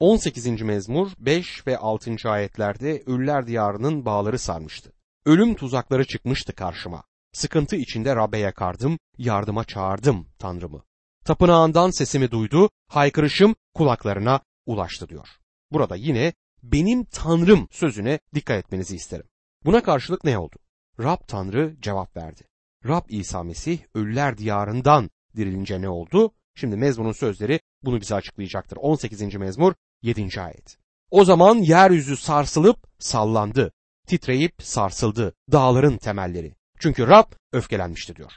18. mezmur 5 ve 6. ayetlerde ölüler diyarının bağları sarmıştı. Ölüm tuzakları çıkmıştı karşıma. Sıkıntı içinde Rab'be yakardım, yardıma çağırdım Tanrımı. Tapınağından sesimi duydu, haykırışım kulaklarına ulaştı diyor. Burada yine benim Tanrım sözüne dikkat etmenizi isterim. Buna karşılık ne oldu? Rab Tanrı cevap verdi. Rab İsa Mesih ölüler diyarından dirilince ne oldu? Şimdi mezmunun sözleri bunu bize açıklayacaktır. 18. mezmur 7. ayet. O zaman yeryüzü sarsılıp sallandı. Titreyip sarsıldı dağların temelleri. Çünkü Rab öfkelenmişti diyor.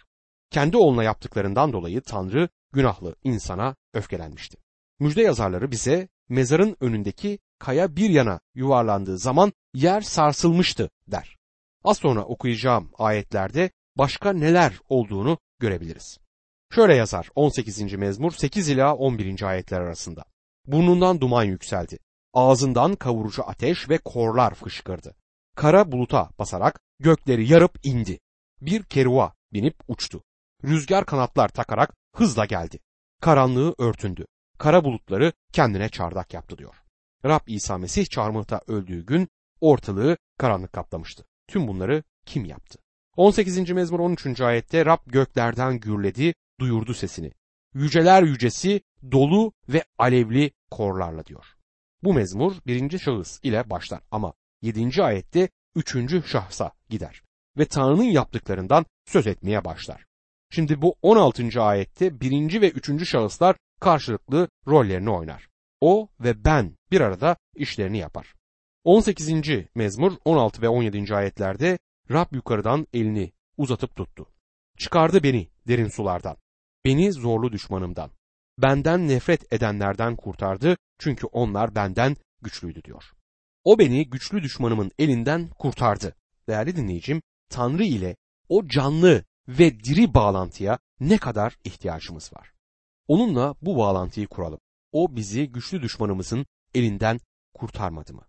Kendi oğluna yaptıklarından dolayı Tanrı günahlı insana öfkelenmişti. Müjde yazarları bize mezarın önündeki kaya bir yana yuvarlandığı zaman yer sarsılmıştı der. Az sonra okuyacağım ayetlerde başka neler olduğunu görebiliriz. Şöyle yazar 18. mezmur 8 ila 11. ayetler arasında. Burnundan duman yükseldi. Ağzından kavurucu ateş ve korlar fışkırdı. Kara buluta basarak gökleri yarıp indi. Bir keruva binip uçtu. Rüzgar kanatlar takarak hızla geldi. Karanlığı örtündü. Kara bulutları kendine çardak yaptı diyor. Rab İsa Mesih çarmıhta öldüğü gün ortalığı karanlık kaplamıştı. Tüm bunları kim yaptı? 18. mezmur 13. ayette Rab göklerden gürledi, duyurdu sesini. Yüceler yücesi dolu ve alevli korlarla diyor. Bu mezmur birinci şahıs ile başlar ama 7. ayette üçüncü şahsa gider ve Tanrı'nın yaptıklarından söz etmeye başlar. Şimdi bu 16. ayette birinci ve üçüncü şahıslar karşılıklı rollerini oynar. O ve ben bir arada işlerini yapar. 18. mezmur 16 ve 17. ayetlerde Rab yukarıdan elini uzatıp tuttu. Çıkardı beni derin sulardan. Beni zorlu düşmanımdan. Benden nefret edenlerden kurtardı çünkü onlar benden güçlüydü diyor. O beni güçlü düşmanımın elinden kurtardı. Değerli dinleyicim, Tanrı ile o canlı ve diri bağlantıya ne kadar ihtiyacımız var. Onunla bu bağlantıyı kuralım. O bizi güçlü düşmanımızın elinden kurtarmadı mı?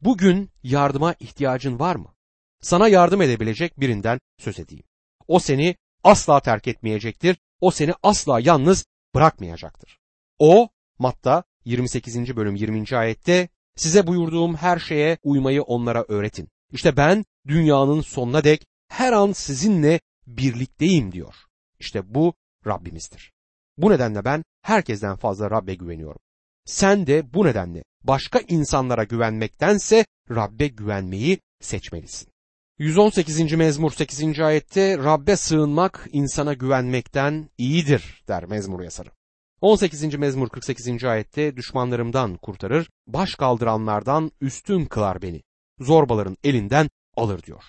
Bugün yardıma ihtiyacın var mı? Sana yardım edebilecek birinden söz edeyim. O seni asla terk etmeyecektir. O seni asla yalnız bırakmayacaktır. O Matta 28. bölüm 20. ayette size buyurduğum her şeye uymayı onlara öğretin. İşte ben dünyanın sonuna dek her an sizinle birlikteyim diyor. İşte bu Rabbimizdir. Bu nedenle ben herkesten fazla Rabbe güveniyorum. Sen de bu nedenle başka insanlara güvenmektense Rabbe güvenmeyi seçmelisin. 118. mezmur 8. ayette Rabbe sığınmak insana güvenmekten iyidir der mezmur yazarı. 18. mezmur 48. ayette düşmanlarımdan kurtarır, baş kaldıranlardan üstün kılar beni. Zorbaların elinden alır diyor.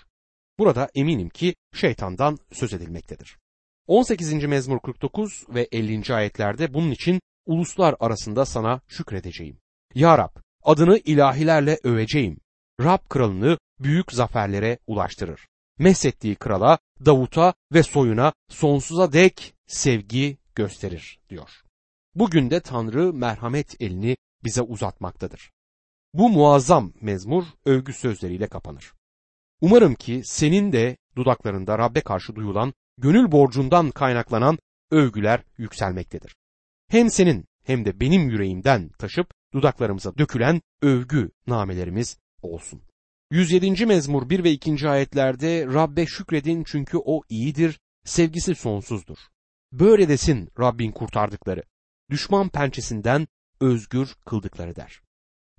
Burada eminim ki şeytandan söz edilmektedir. 18. mezmur 49 ve 50. ayetlerde bunun için uluslar arasında sana şükredeceğim. Ya Rab, adını ilahilerle öveceğim. Rab kralını büyük zaferlere ulaştırır. Meshettiği krala, Davut'a ve soyuna sonsuza dek sevgi gösterir diyor. Bugün de Tanrı merhamet elini bize uzatmaktadır. Bu muazzam mezmur övgü sözleriyle kapanır. Umarım ki senin de dudaklarında Rabbe karşı duyulan gönül borcundan kaynaklanan övgüler yükselmektedir. Hem senin hem de benim yüreğimden taşıp dudaklarımıza dökülen övgü namelerimiz olsun. 107. mezmur 1 ve 2. ayetlerde Rabbe şükredin çünkü o iyidir, sevgisi sonsuzdur. Böyle desin Rabbin kurtardıkları, düşman pençesinden özgür kıldıkları der.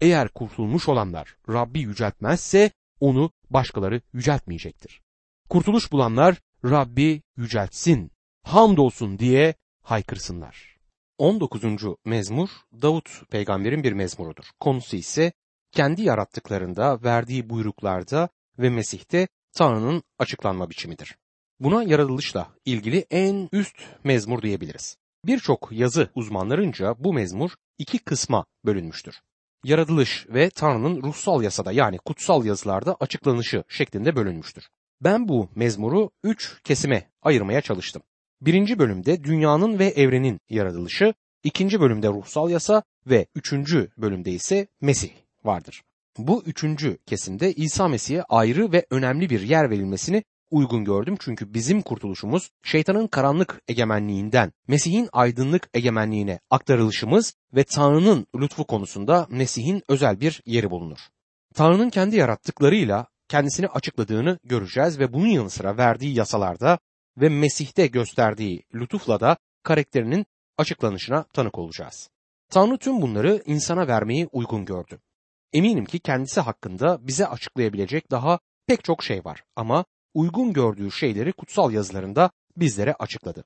Eğer kurtulmuş olanlar Rabbi yüceltmezse onu başkaları yüceltmeyecektir. Kurtuluş bulanlar Rabbi yüceltsin, hamdolsun diye haykırsınlar. 19. mezmur Davut peygamberin bir mezmurudur. Konusu ise kendi yarattıklarında, verdiği buyruklarda ve Mesih'te Tanrı'nın açıklanma biçimidir. Buna yaratılışla ilgili en üst mezmur diyebiliriz. Birçok yazı uzmanlarınca bu mezmur iki kısma bölünmüştür. Yaratılış ve Tanrı'nın ruhsal yasada yani kutsal yazılarda açıklanışı şeklinde bölünmüştür. Ben bu mezmuru üç kesime ayırmaya çalıştım. Birinci bölümde dünyanın ve evrenin yaratılışı, ikinci bölümde ruhsal yasa ve üçüncü bölümde ise Mesih vardır. Bu üçüncü kesimde İsa Mesih'e ayrı ve önemli bir yer verilmesini uygun gördüm çünkü bizim kurtuluşumuz şeytanın karanlık egemenliğinden Mesih'in aydınlık egemenliğine aktarılışımız ve Tanrı'nın lütfu konusunda Mesih'in özel bir yeri bulunur. Tanrı'nın kendi yarattıklarıyla kendisini açıkladığını göreceğiz ve bunun yanı sıra verdiği yasalarda ve Mesih'te gösterdiği lütufla da karakterinin açıklanışına tanık olacağız. Tanrı tüm bunları insana vermeyi uygun gördü. Eminim ki kendisi hakkında bize açıklayabilecek daha pek çok şey var ama uygun gördüğü şeyleri kutsal yazılarında bizlere açıkladı.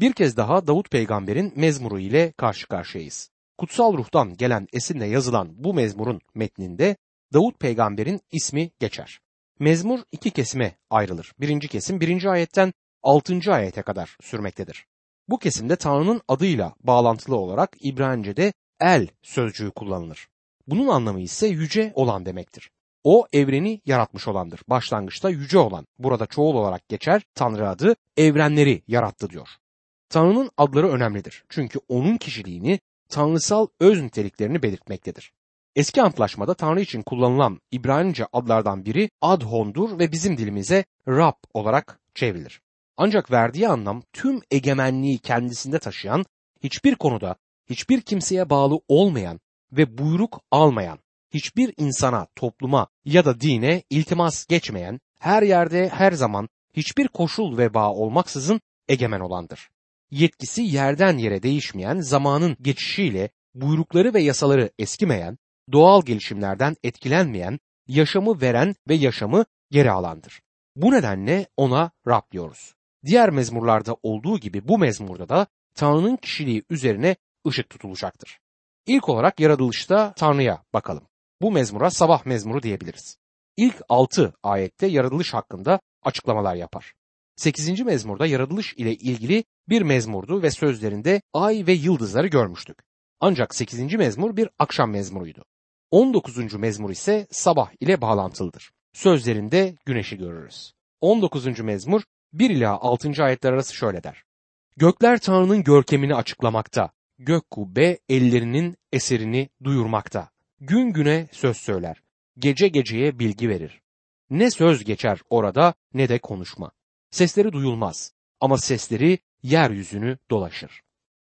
Bir kez daha Davut peygamberin mezmuru ile karşı karşıyayız. Kutsal ruhtan gelen esinle yazılan bu mezmurun metninde Davut peygamberin ismi geçer. Mezmur iki kesime ayrılır. Birinci kesim birinci ayetten altıncı ayete kadar sürmektedir. Bu kesimde Tanrı'nın adıyla bağlantılı olarak İbranice'de el sözcüğü kullanılır. Bunun anlamı ise yüce olan demektir. O evreni yaratmış olandır. Başlangıçta yüce olan. Burada çoğul olarak geçer Tanrı adı evrenleri yarattı diyor. Tanrı'nın adları önemlidir. Çünkü onun kişiliğini, tanrısal öz niteliklerini belirtmektedir. Eski antlaşmada Tanrı için kullanılan İbranice adlardan biri Adhon'dur ve bizim dilimize Rab olarak çevrilir. Ancak verdiği anlam tüm egemenliği kendisinde taşıyan, hiçbir konuda hiçbir kimseye bağlı olmayan ve buyruk almayan, hiçbir insana, topluma ya da dine iltimas geçmeyen, her yerde her zaman hiçbir koşul ve bağ olmaksızın egemen olandır. Yetkisi yerden yere değişmeyen, zamanın geçişiyle buyrukları ve yasaları eskimeyen, doğal gelişimlerden etkilenmeyen, yaşamı veren ve yaşamı geri alandır. Bu nedenle ona Rab diyoruz. Diğer mezmurlarda olduğu gibi bu mezmurda da Tanrı'nın kişiliği üzerine ışık tutulacaktır. İlk olarak yaratılışta Tanrı'ya bakalım. Bu mezmura sabah mezmuru diyebiliriz. İlk 6 ayette yaratılış hakkında açıklamalar yapar. 8. mezmurda yaratılış ile ilgili bir mezmurdu ve sözlerinde ay ve yıldızları görmüştük. Ancak 8. mezmur bir akşam mezmuruydu. 19. mezmur ise sabah ile bağlantılıdır. Sözlerinde güneşi görürüz. 19. mezmur 1 ila 6. ayetler arası şöyle der. Gökler Tanrı'nın görkemini açıklamakta, gök kubbe ellerinin eserini duyurmakta. Gün güne söz söyler, gece geceye bilgi verir. Ne söz geçer orada ne de konuşma. Sesleri duyulmaz ama sesleri yeryüzünü dolaşır.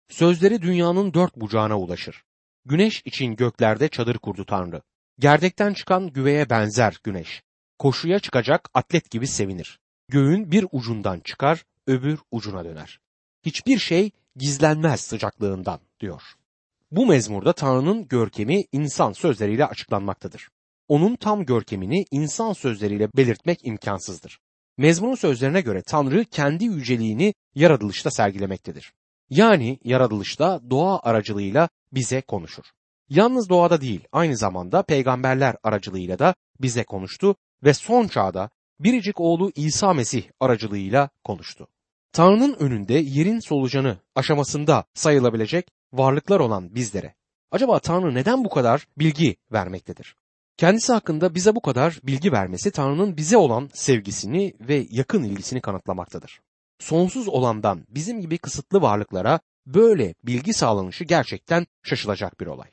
Sözleri dünyanın dört bucağına ulaşır. Güneş için göklerde çadır kurdu Tanrı. Gerdekten çıkan güveye benzer güneş. Koşuya çıkacak atlet gibi sevinir. Göğün bir ucundan çıkar, öbür ucuna döner. Hiçbir şey gizlenmez sıcaklığından diyor. Bu mezmurda Tanrı'nın görkemi insan sözleriyle açıklanmaktadır. Onun tam görkemini insan sözleriyle belirtmek imkansızdır. Mezmunun sözlerine göre Tanrı kendi yüceliğini yaratılışta sergilemektedir. Yani yaratılışta doğa aracılığıyla bize konuşur. Yalnız doğada değil, aynı zamanda peygamberler aracılığıyla da bize konuştu ve son çağda biricik oğlu İsa Mesih aracılığıyla konuştu. Tanrı'nın önünde yerin solucanı aşamasında sayılabilecek varlıklar olan bizlere acaba Tanrı neden bu kadar bilgi vermektedir? Kendisi hakkında bize bu kadar bilgi vermesi Tanrı'nın bize olan sevgisini ve yakın ilgisini kanıtlamaktadır. Sonsuz olandan bizim gibi kısıtlı varlıklara böyle bilgi sağlanışı gerçekten şaşılacak bir olay.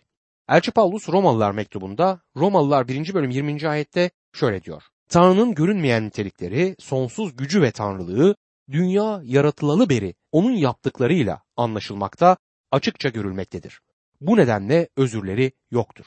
Elçi Paulus Romalılar mektubunda Romalılar 1. bölüm 20. ayette şöyle diyor. Tanrı'nın görünmeyen nitelikleri, sonsuz gücü ve tanrılığı dünya yaratılalı beri onun yaptıklarıyla anlaşılmakta, açıkça görülmektedir. Bu nedenle özürleri yoktur.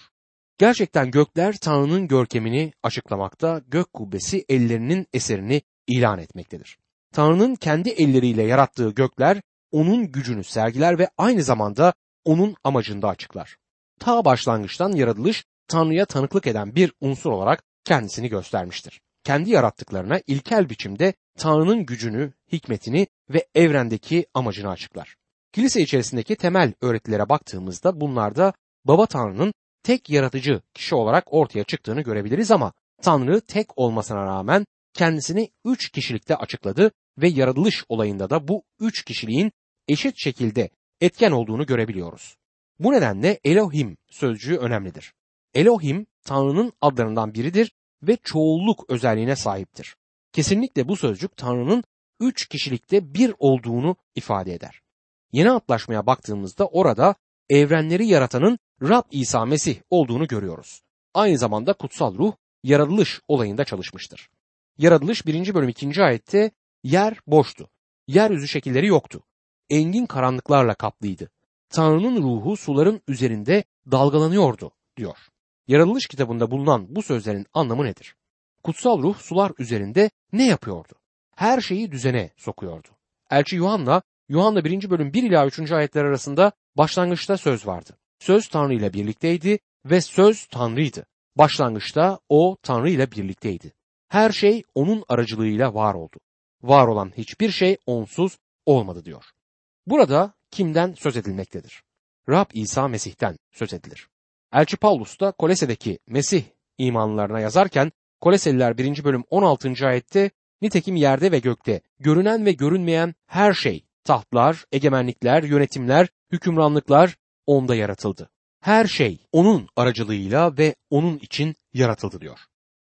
Gerçekten gökler Tanrı'nın görkemini açıklamakta, gök kubbesi ellerinin eserini ilan etmektedir. Tanrı'nın kendi elleriyle yarattığı gökler onun gücünü sergiler ve aynı zamanda onun amacında açıklar. Ta başlangıçtan yaratılış Tanrı'ya tanıklık eden bir unsur olarak kendisini göstermiştir. Kendi yarattıklarına ilkel biçimde Tanrı'nın gücünü, hikmetini ve evrendeki amacını açıklar. Kilise içerisindeki temel öğretilere baktığımızda bunlarda Baba Tanrı'nın tek yaratıcı kişi olarak ortaya çıktığını görebiliriz ama Tanrı tek olmasına rağmen kendisini üç kişilikte açıkladı ve yaratılış olayında da bu üç kişiliğin eşit şekilde etken olduğunu görebiliyoruz. Bu nedenle Elohim sözcüğü önemlidir. Elohim Tanrı'nın adlarından biridir ve çoğulluk özelliğine sahiptir. Kesinlikle bu sözcük Tanrı'nın üç kişilikte bir olduğunu ifade eder. Yeni antlaşmaya baktığımızda orada evrenleri yaratanın Rab İsa Mesih olduğunu görüyoruz. Aynı zamanda kutsal ruh yaratılış olayında çalışmıştır. Yaratılış 1. bölüm 2. ayette yer boştu. Yeryüzü şekilleri yoktu. Engin karanlıklarla kaplıydı. Tanrı'nın ruhu suların üzerinde dalgalanıyordu diyor. Yaratılış kitabında bulunan bu sözlerin anlamı nedir? Kutsal ruh sular üzerinde ne yapıyordu? Her şeyi düzene sokuyordu. Elçi Yuhanna, Yuhanna 1. bölüm 1 ila 3. ayetler arasında başlangıçta söz vardı. Söz Tanrı ile birlikteydi ve söz Tanrı'ydı. Başlangıçta o Tanrı ile birlikteydi. Her şey onun aracılığıyla var oldu. Var olan hiçbir şey onsuz olmadı diyor. Burada kimden söz edilmektedir? Rab İsa Mesih'ten söz edilir. Elçi Paulus da Kolese'deki Mesih imanlarına yazarken Koleseliler 1. bölüm 16. ayette nitekim yerde ve gökte görünen ve görünmeyen her şey tahtlar, egemenlikler, yönetimler, hükümranlıklar onda yaratıldı. Her şey onun aracılığıyla ve onun için yaratıldı diyor.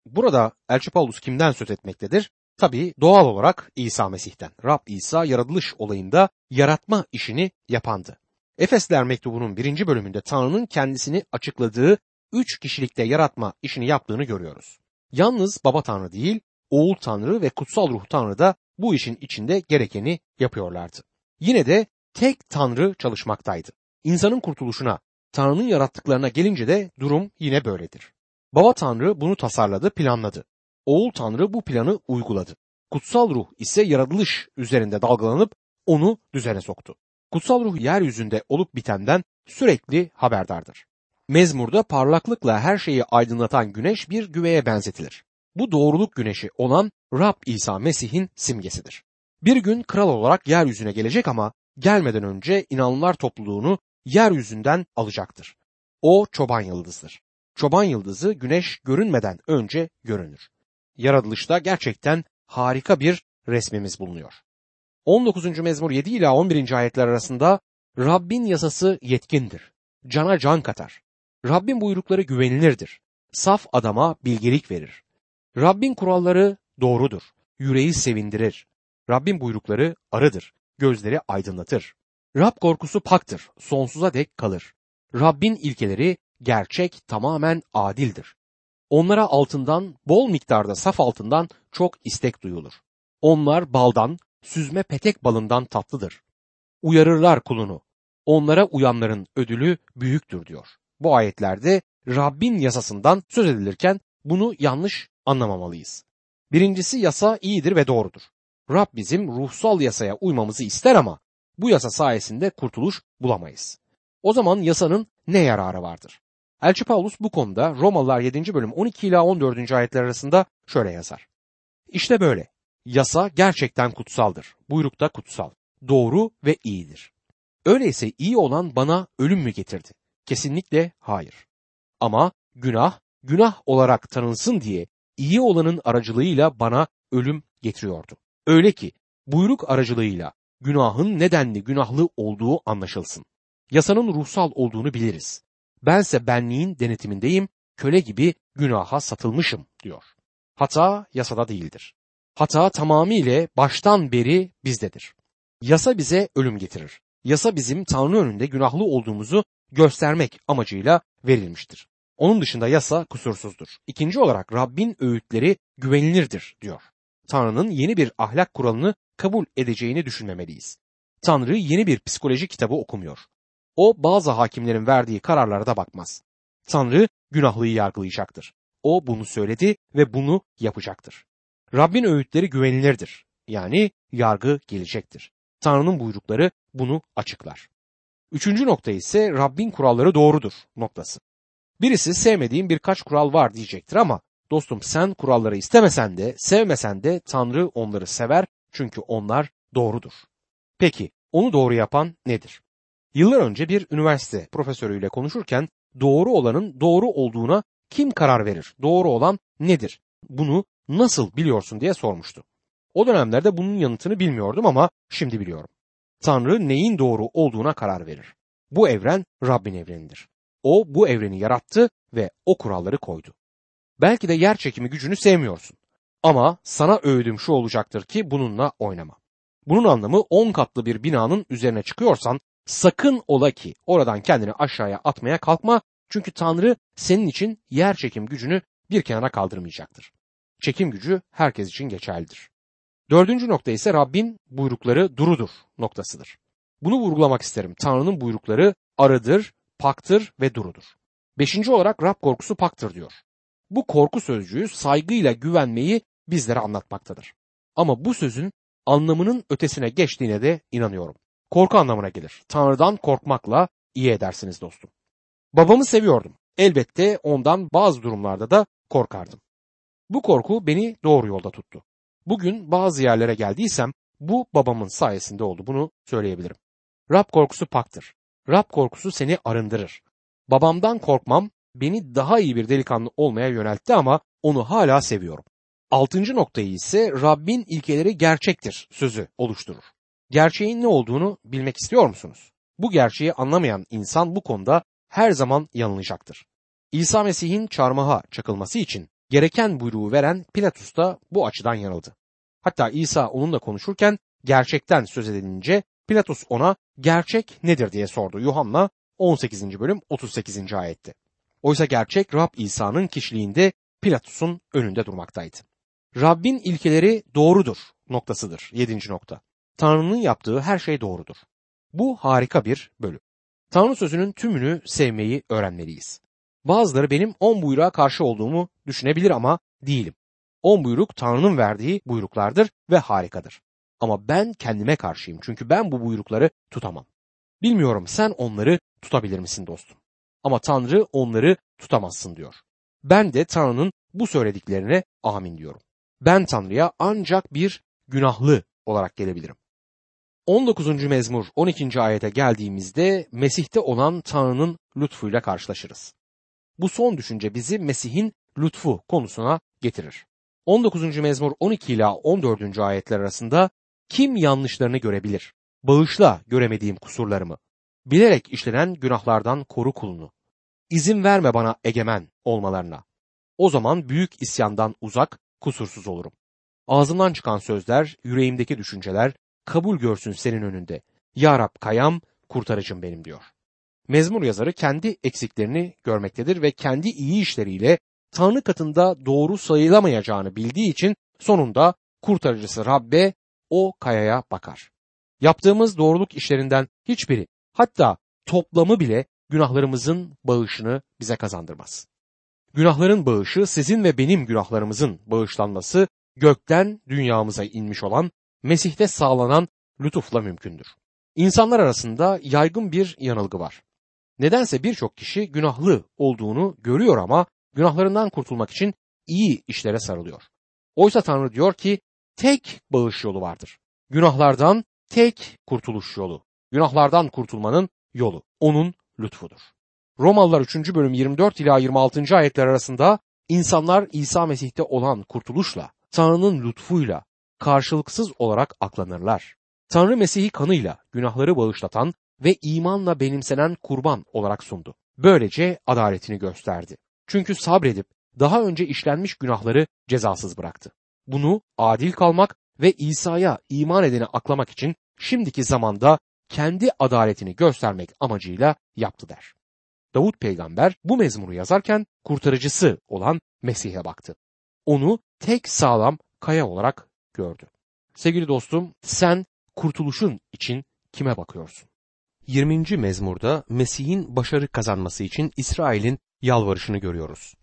Burada Elçi Paulus kimden söz etmektedir? Tabi doğal olarak İsa Mesih'ten. Rab İsa yaratılış olayında yaratma işini yapandı. Efesler mektubunun birinci bölümünde Tanrı'nın kendisini açıkladığı üç kişilikte yaratma işini yaptığını görüyoruz. Yalnız Baba Tanrı değil, Oğul Tanrı ve Kutsal Ruh Tanrı da bu işin içinde gerekeni yapıyorlardı. Yine de tek Tanrı çalışmaktaydı. İnsanın kurtuluşuna, Tanrı'nın yarattıklarına gelince de durum yine böyledir. Baba Tanrı bunu tasarladı, planladı. Oğul Tanrı bu planı uyguladı. Kutsal ruh ise yaratılış üzerinde dalgalanıp onu düzene soktu. Kutsal ruh yeryüzünde olup bitenden sürekli haberdardır. Mezmurda parlaklıkla her şeyi aydınlatan güneş bir güveye benzetilir. Bu doğruluk güneşi olan Rab İsa Mesih'in simgesidir. Bir gün kral olarak yeryüzüne gelecek ama gelmeden önce inananlar topluluğunu yeryüzünden alacaktır. O çoban yıldızdır. Çoban yıldızı güneş görünmeden önce görünür. Yaratılışta gerçekten harika bir resmimiz bulunuyor. 19. mezmur 7 ila 11. ayetler arasında Rabbin yasası yetkindir. Cana can katar. Rabbin buyrukları güvenilirdir. Saf adama bilgelik verir. Rabbin kuralları doğrudur. Yüreği sevindirir. Rabbin buyrukları arıdır. Gözleri aydınlatır. Rab korkusu paktır. Sonsuza dek kalır. Rabbin ilkeleri gerçek, tamamen adildir. Onlara altından, bol miktarda saf altından çok istek duyulur. Onlar baldan, süzme petek balından tatlıdır. Uyarırlar kulunu. Onlara uyanların ödülü büyüktür diyor. Bu ayetlerde Rabbin yasasından söz edilirken bunu yanlış anlamamalıyız. Birincisi yasa iyidir ve doğrudur. Rab bizim ruhsal yasaya uymamızı ister ama bu yasa sayesinde kurtuluş bulamayız. O zaman yasanın ne yararı vardır? Elçi Paulus bu konuda Romalılar 7. bölüm 12 ila 14. ayetler arasında şöyle yazar. İşte böyle. Yasa gerçekten kutsaldır. Buyruk da kutsal, doğru ve iyidir. Öyleyse iyi olan bana ölüm mü getirdi? Kesinlikle hayır. Ama günah, günah olarak tanınsın diye iyi olanın aracılığıyla bana ölüm getiriyordu. Öyle ki buyruk aracılığıyla günahın nedenli günahlı olduğu anlaşılsın. Yasanın ruhsal olduğunu biliriz. Bense benliğin denetimindeyim, köle gibi günaha satılmışım diyor. Hata yasada değildir. Hata tamamıyla baştan beri bizdedir. Yasa bize ölüm getirir. Yasa bizim Tanrı önünde günahlı olduğumuzu göstermek amacıyla verilmiştir. Onun dışında yasa kusursuzdur. İkinci olarak Rabbin öğütleri güvenilirdir diyor. Tanrı'nın yeni bir ahlak kuralını kabul edeceğini düşünmemeliyiz. Tanrı yeni bir psikoloji kitabı okumuyor. O bazı hakimlerin verdiği kararlara da bakmaz. Tanrı günahlıyı yargılayacaktır. O bunu söyledi ve bunu yapacaktır. Rabbin öğütleri güvenilirdir. Yani yargı gelecektir. Tanrı'nın buyrukları bunu açıklar. Üçüncü nokta ise Rabbin kuralları doğrudur noktası. Birisi sevmediğim birkaç kural var diyecektir ama dostum sen kuralları istemesen de sevmesen de Tanrı onları sever çünkü onlar doğrudur. Peki onu doğru yapan nedir? Yıllar önce bir üniversite profesörüyle konuşurken doğru olanın doğru olduğuna kim karar verir? Doğru olan nedir? Bunu nasıl biliyorsun diye sormuştu. O dönemlerde bunun yanıtını bilmiyordum ama şimdi biliyorum. Tanrı neyin doğru olduğuna karar verir. Bu evren Rabbin evrenidir. O bu evreni yarattı ve o kuralları koydu. Belki de yer çekimi gücünü sevmiyorsun. Ama sana öğüdüm şu olacaktır ki bununla oynama. Bunun anlamı 10 katlı bir binanın üzerine çıkıyorsan sakın ola ki oradan kendini aşağıya atmaya kalkma çünkü Tanrı senin için yer çekim gücünü bir kenara kaldırmayacaktır. Çekim gücü herkes için geçerlidir. Dördüncü nokta ise Rabbin buyrukları durudur noktasıdır. Bunu vurgulamak isterim. Tanrı'nın buyrukları arıdır, paktır ve durudur. Beşinci olarak Rab korkusu paktır diyor. Bu korku sözcüğü saygıyla güvenmeyi bizlere anlatmaktadır. Ama bu sözün anlamının ötesine geçtiğine de inanıyorum. Korku anlamına gelir. Tanrı'dan korkmakla iyi edersiniz dostum. Babamı seviyordum. Elbette ondan bazı durumlarda da korkardım. Bu korku beni doğru yolda tuttu. Bugün bazı yerlere geldiysem bu babamın sayesinde oldu. Bunu söyleyebilirim. Rab korkusu paktır. Rab korkusu seni arındırır. Babamdan korkmam beni daha iyi bir delikanlı olmaya yöneltti ama onu hala seviyorum. Altıncı noktayı ise Rabbin ilkeleri gerçektir sözü oluşturur. Gerçeğin ne olduğunu bilmek istiyor musunuz? Bu gerçeği anlamayan insan bu konuda her zaman yanılacaktır. İsa Mesih'in çarmıha çakılması için gereken buyruğu veren Pilatus da bu açıdan yanıldı. Hatta İsa onunla konuşurken gerçekten söz edilince Pilatus ona gerçek nedir diye sordu. Yuhanna 18. bölüm 38. ayette. Oysa gerçek Rab İsa'nın kişiliğinde Pilatus'un önünde durmaktaydı. Rabbin ilkeleri doğrudur noktasıdır. Yedinci nokta. Tanrı'nın yaptığı her şey doğrudur. Bu harika bir bölüm. Tanrı sözünün tümünü sevmeyi öğrenmeliyiz. Bazıları benim on buyruğa karşı olduğumu düşünebilir ama değilim. On buyruk Tanrı'nın verdiği buyruklardır ve harikadır. Ama ben kendime karşıyım çünkü ben bu buyrukları tutamam. Bilmiyorum sen onları tutabilir misin dostum? Ama Tanrı onları tutamazsın diyor. Ben de Tanrı'nın bu söylediklerine amin diyorum. Ben Tanrı'ya ancak bir günahlı olarak gelebilirim. 19. mezmur 12. ayete geldiğimizde Mesih'te olan Tanrı'nın lütfuyla karşılaşırız. Bu son düşünce bizi Mesih'in lütfu konusuna getirir. 19. mezmur 12 ila 14. ayetler arasında kim yanlışlarını görebilir? Bağışla göremediğim kusurlarımı. Bilerek işlenen günahlardan koru kulunu. İzin verme bana egemen olmalarına. O zaman büyük isyandan uzak, kusursuz olurum. Ağzımdan çıkan sözler, yüreğimdeki düşünceler kabul görsün senin önünde. Ya Rab kayam, kurtarıcım benim diyor. Mezmur yazarı kendi eksiklerini görmektedir ve kendi iyi işleriyle Tanrı katında doğru sayılamayacağını bildiği için sonunda kurtarıcısı Rabbe o kayaya bakar. Yaptığımız doğruluk işlerinden hiçbiri hatta toplamı bile günahlarımızın bağışını bize kazandırmaz. Günahların bağışı sizin ve benim günahlarımızın bağışlanması gökten dünyamıza inmiş olan Mesih'te sağlanan lütufla mümkündür. İnsanlar arasında yaygın bir yanılgı var. Nedense birçok kişi günahlı olduğunu görüyor ama günahlarından kurtulmak için iyi işlere sarılıyor. Oysa Tanrı diyor ki tek bağış yolu vardır. Günahlardan tek kurtuluş yolu. Günahlardan kurtulmanın yolu. Onun lütfudur. Romalılar 3. bölüm 24 ila 26. ayetler arasında insanlar İsa Mesih'te olan kurtuluşla, Tanrı'nın lütfuyla karşılıksız olarak aklanırlar. Tanrı Mesih'i kanıyla günahları bağışlatan ve imanla benimsenen kurban olarak sundu. Böylece adaletini gösterdi. Çünkü sabredip daha önce işlenmiş günahları cezasız bıraktı. Bunu adil kalmak ve İsa'ya iman edeni aklamak için şimdiki zamanda kendi adaletini göstermek amacıyla yaptı der. Davut peygamber bu mezmuru yazarken kurtarıcısı olan Mesih'e baktı. Onu tek sağlam kaya olarak gördü. Sevgili dostum sen kurtuluşun için kime bakıyorsun? 20. mezmurda Mesih'in başarı kazanması için İsrail'in yalvarışını görüyoruz.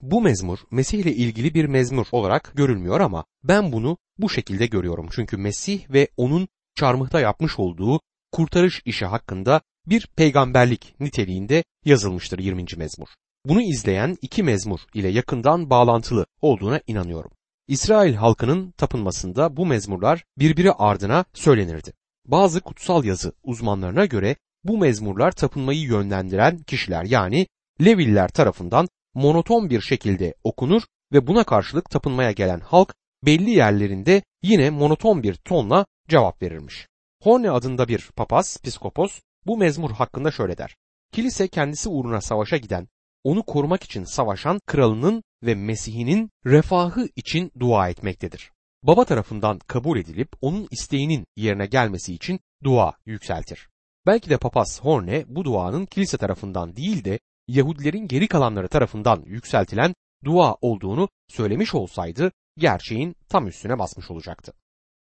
Bu mezmur Mesih ile ilgili bir mezmur olarak görülmüyor ama ben bunu bu şekilde görüyorum. Çünkü Mesih ve onun çarmıhta yapmış olduğu kurtarış işi hakkında bir peygamberlik niteliğinde yazılmıştır 20. mezmur. Bunu izleyen iki mezmur ile yakından bağlantılı olduğuna inanıyorum. İsrail halkının tapınmasında bu mezmurlar birbiri ardına söylenirdi. Bazı kutsal yazı uzmanlarına göre bu mezmurlar tapınmayı yönlendiren kişiler yani Leviller tarafından monoton bir şekilde okunur ve buna karşılık tapınmaya gelen halk belli yerlerinde yine monoton bir tonla cevap verirmiş. Horne adında bir papaz, piskopos bu mezmur hakkında şöyle der. Kilise kendisi uğruna savaşa giden, onu korumak için savaşan kralının ve Mesih'inin refahı için dua etmektedir. Baba tarafından kabul edilip onun isteğinin yerine gelmesi için dua yükseltir. Belki de papaz Horne bu duanın kilise tarafından değil de Yahudilerin geri kalanları tarafından yükseltilen dua olduğunu söylemiş olsaydı gerçeğin tam üstüne basmış olacaktı.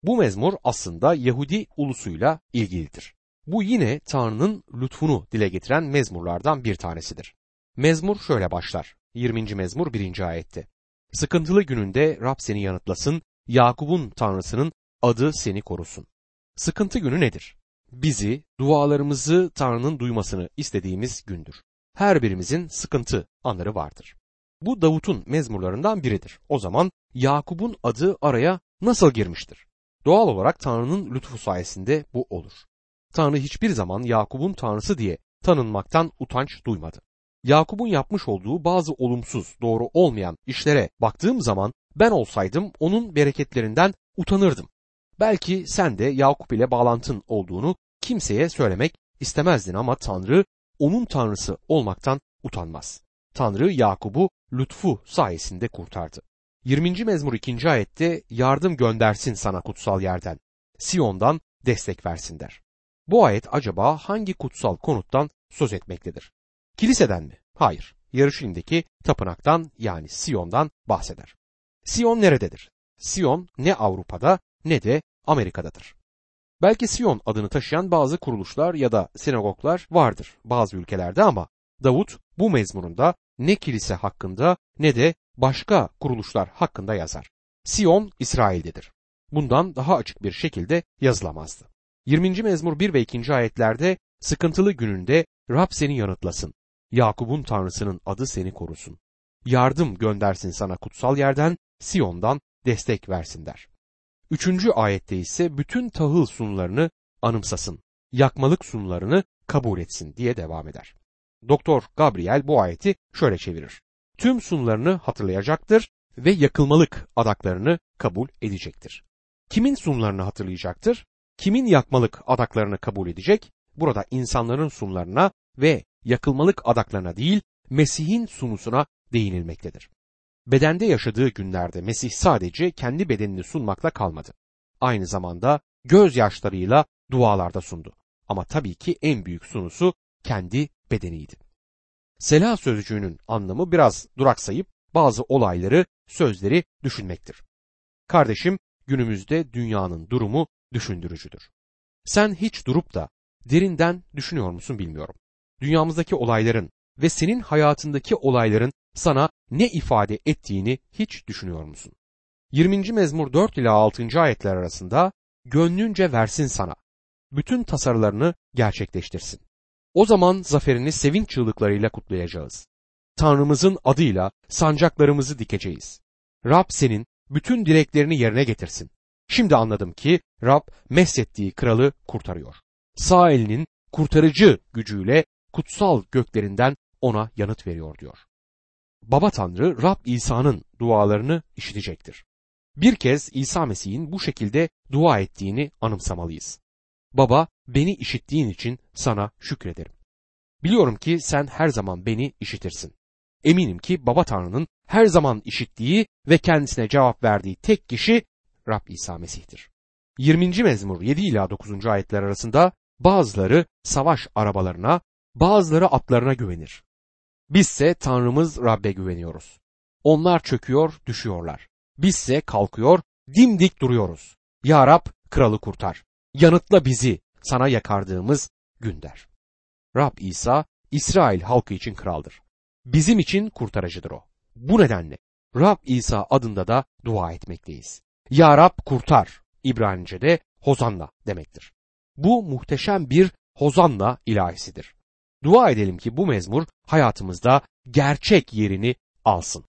Bu mezmur aslında Yahudi ulusuyla ilgilidir. Bu yine Tanrı'nın lütfunu dile getiren mezmurlardan bir tanesidir. Mezmur şöyle başlar. 20. mezmur 1. ayette. Sıkıntılı gününde Rab seni yanıtlasın, Yakup'un Tanrısının adı seni korusun. Sıkıntı günü nedir? Bizi, dualarımızı Tanrı'nın duymasını istediğimiz gündür. Her birimizin sıkıntı anları vardır. Bu Davut'un mezmurlarından biridir. O zaman Yakup'un adı araya nasıl girmiştir? Doğal olarak Tanrı'nın lütfu sayesinde bu olur. Tanrı hiçbir zaman Yakup'un Tanrısı diye tanınmaktan utanç duymadı. Yakup'un yapmış olduğu bazı olumsuz, doğru olmayan işlere baktığım zaman ben olsaydım onun bereketlerinden utanırdım. Belki sen de Yakup ile bağlantın olduğunu kimseye söylemek istemezdin ama Tanrı onun tanrısı olmaktan utanmaz. Tanrı Yakup'u lütfu sayesinde kurtardı. 20. mezmur 2. ayette yardım göndersin sana kutsal yerden. Siyon'dan destek versin der. Bu ayet acaba hangi kutsal konuttan söz etmektedir? Kiliseden mi? Hayır. Yarışilim'deki tapınaktan yani Siyon'dan bahseder. Siyon nerededir? Siyon ne Avrupa'da ne de Amerika'dadır. Belki Siyon adını taşıyan bazı kuruluşlar ya da sinagoglar vardır bazı ülkelerde ama Davut bu mezmurunda ne kilise hakkında ne de başka kuruluşlar hakkında yazar. Siyon İsrail'dedir. Bundan daha açık bir şekilde yazılamazdı. 20. mezmur 1 ve 2. ayetlerde sıkıntılı gününde Rab seni yanıtlasın. Yakup'un tanrısının adı seni korusun. Yardım göndersin sana kutsal yerden, Siyon'dan destek versin der. Üçüncü ayette ise bütün tahıl sunularını anımsasın, yakmalık sunularını kabul etsin diye devam eder. Doktor Gabriel bu ayeti şöyle çevirir. Tüm sunularını hatırlayacaktır ve yakılmalık adaklarını kabul edecektir. Kimin sunularını hatırlayacaktır? Kimin yakmalık adaklarını kabul edecek? Burada insanların sunlarına ve yakılmalık adaklarına değil, Mesih'in sunusuna değinilmektedir. Bedende yaşadığı günlerde Mesih sadece kendi bedenini sunmakla kalmadı. Aynı zamanda gözyaşlarıyla dualarda sundu. Ama tabii ki en büyük sunusu kendi bedeniydi. Selah sözcüğünün anlamı biraz duraksayıp bazı olayları, sözleri düşünmektir. Kardeşim, günümüzde dünyanın durumu düşündürücüdür. Sen hiç durup da derinden düşünüyor musun bilmiyorum. Dünyamızdaki olayların ve senin hayatındaki olayların sana ne ifade ettiğini hiç düşünüyor musun? 20. mezmur 4 ile 6. ayetler arasında gönlünce versin sana. Bütün tasarılarını gerçekleştirsin. O zaman zaferini sevinç çığlıklarıyla kutlayacağız. Tanrımızın adıyla sancaklarımızı dikeceğiz. Rab senin bütün dileklerini yerine getirsin. Şimdi anladım ki Rab meslettiği kralı kurtarıyor. Sağ elinin kurtarıcı gücüyle kutsal göklerinden ona yanıt veriyor diyor. Baba Tanrı Rab İsa'nın dualarını işitecektir. Bir kez İsa Mesih'in bu şekilde dua ettiğini anımsamalıyız. Baba beni işittiğin için sana şükrederim. Biliyorum ki sen her zaman beni işitirsin. Eminim ki Baba Tanrı'nın her zaman işittiği ve kendisine cevap verdiği tek kişi Rab İsa Mesih'tir. 20. mezmur 7 ila 9. ayetler arasında bazıları savaş arabalarına, bazıları atlarına güvenir. Bizse Tanrımız Rab'be güveniyoruz. Onlar çöküyor, düşüyorlar. Bizse kalkıyor, dimdik duruyoruz. Ya Rab, kralı kurtar. Yanıtla bizi sana yakardığımız gün der. Rab İsa, İsrail halkı için kraldır. Bizim için kurtarıcıdır o. Bu nedenle Rab İsa adında da dua etmekteyiz. Ya Rab kurtar. İbranice'de Hozanna demektir. Bu muhteşem bir Hozanna ilahisidir. Dua edelim ki bu mezmur hayatımızda gerçek yerini alsın.